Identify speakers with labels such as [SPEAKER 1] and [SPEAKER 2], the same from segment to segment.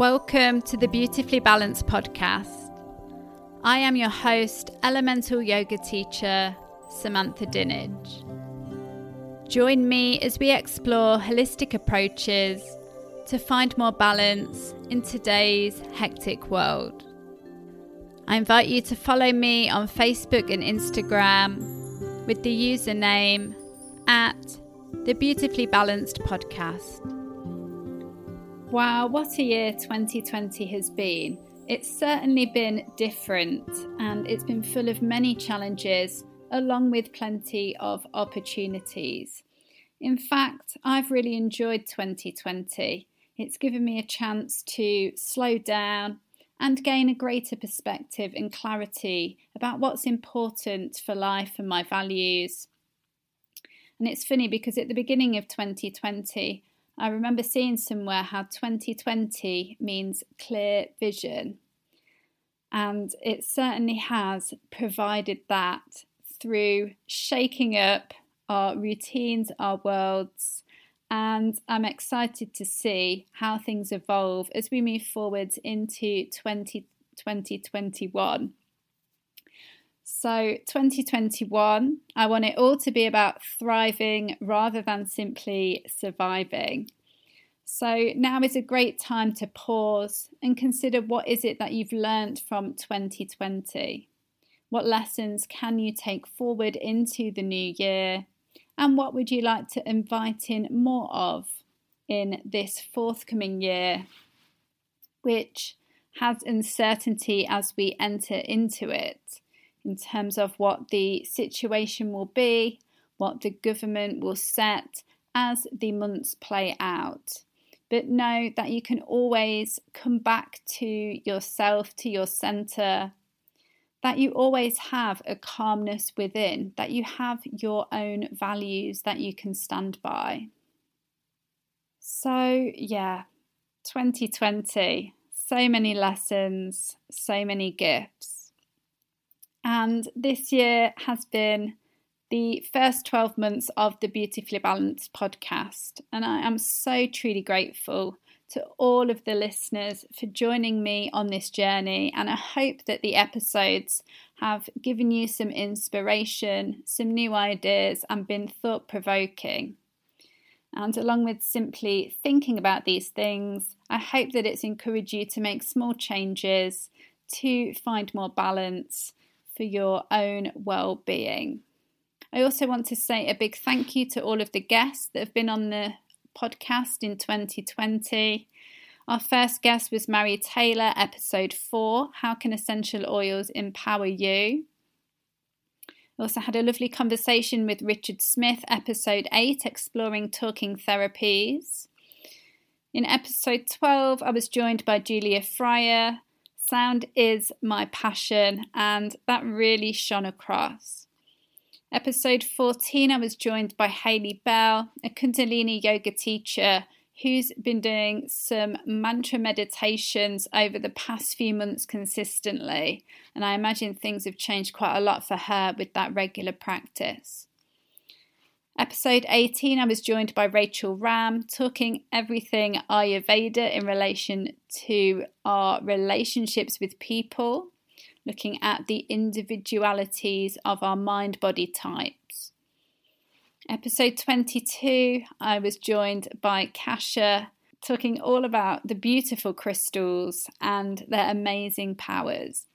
[SPEAKER 1] Welcome to the Beautifully Balanced podcast. I am your host, elemental yoga teacher, Samantha Dinage. Join me as we explore holistic approaches to find more balance in today's hectic world. I invite you to follow me on Facebook and Instagram with the username at the Beautifully Balanced Podcast. Wow, what a year 2020 has been. It's certainly been different and it's been full of many challenges along with plenty of opportunities. In fact, I've really enjoyed 2020. It's given me a chance to slow down and gain a greater perspective and clarity about what's important for life and my values. And it's funny because at the beginning of 2020, I remember seeing somewhere how 2020 means clear vision. And it certainly has provided that through shaking up our routines, our worlds. And I'm excited to see how things evolve as we move forward into 20, 2021. So, 2021, I want it all to be about thriving rather than simply surviving. So, now is a great time to pause and consider what is it that you've learned from 2020? What lessons can you take forward into the new year? And what would you like to invite in more of in this forthcoming year, which has uncertainty as we enter into it? In terms of what the situation will be, what the government will set as the months play out. But know that you can always come back to yourself, to your centre, that you always have a calmness within, that you have your own values that you can stand by. So, yeah, 2020, so many lessons, so many gifts. And this year has been the first 12 months of the Beautifully Balanced podcast. And I am so truly grateful to all of the listeners for joining me on this journey. And I hope that the episodes have given you some inspiration, some new ideas, and been thought provoking. And along with simply thinking about these things, I hope that it's encouraged you to make small changes to find more balance for your own well being. I also want to say a big thank you to all of the guests that have been on the podcast in 2020. Our first guest was Mary Taylor, episode 4 How Can Essential Oils Empower You? I also had a lovely conversation with Richard Smith, episode 8, exploring talking therapies. In episode 12, I was joined by Julia Fryer, Sound is my passion, and that really shone across. Episode 14, I was joined by Hayley Bell, a Kundalini yoga teacher who's been doing some mantra meditations over the past few months consistently. And I imagine things have changed quite a lot for her with that regular practice. Episode 18, I was joined by Rachel Ram talking everything Ayurveda in relation to our relationships with people, looking at the individualities of our mind body types. Episode 22, I was joined by Kasha talking all about the beautiful crystals and their amazing powers.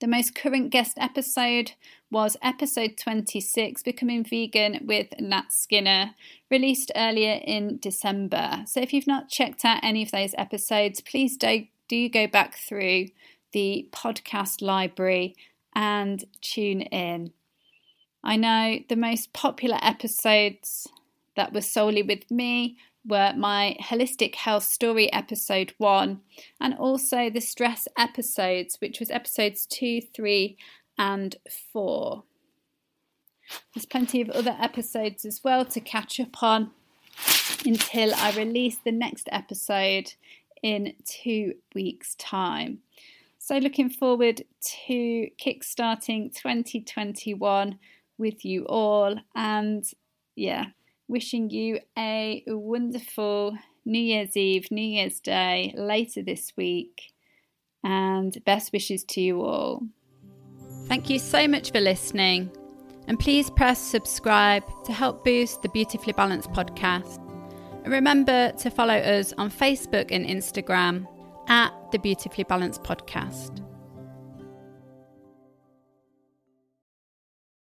[SPEAKER 1] The most current guest episode was episode 26, Becoming Vegan with Nat Skinner, released earlier in December. So if you've not checked out any of those episodes, please do, do go back through the podcast library and tune in. I know the most popular episodes that were solely with me were my holistic health story episode one and also the stress episodes, which was episodes two, three, and four. There's plenty of other episodes as well to catch up on until I release the next episode in two weeks' time. So, looking forward to kickstarting 2021 with you all, and yeah, wishing you a wonderful New Year's Eve, New Year's Day later this week, and best wishes to you all. Thank you so much for listening, and please press subscribe to help boost the Beautifully Balanced podcast. And remember to follow us on Facebook and Instagram at the Beautifully Balanced Podcast.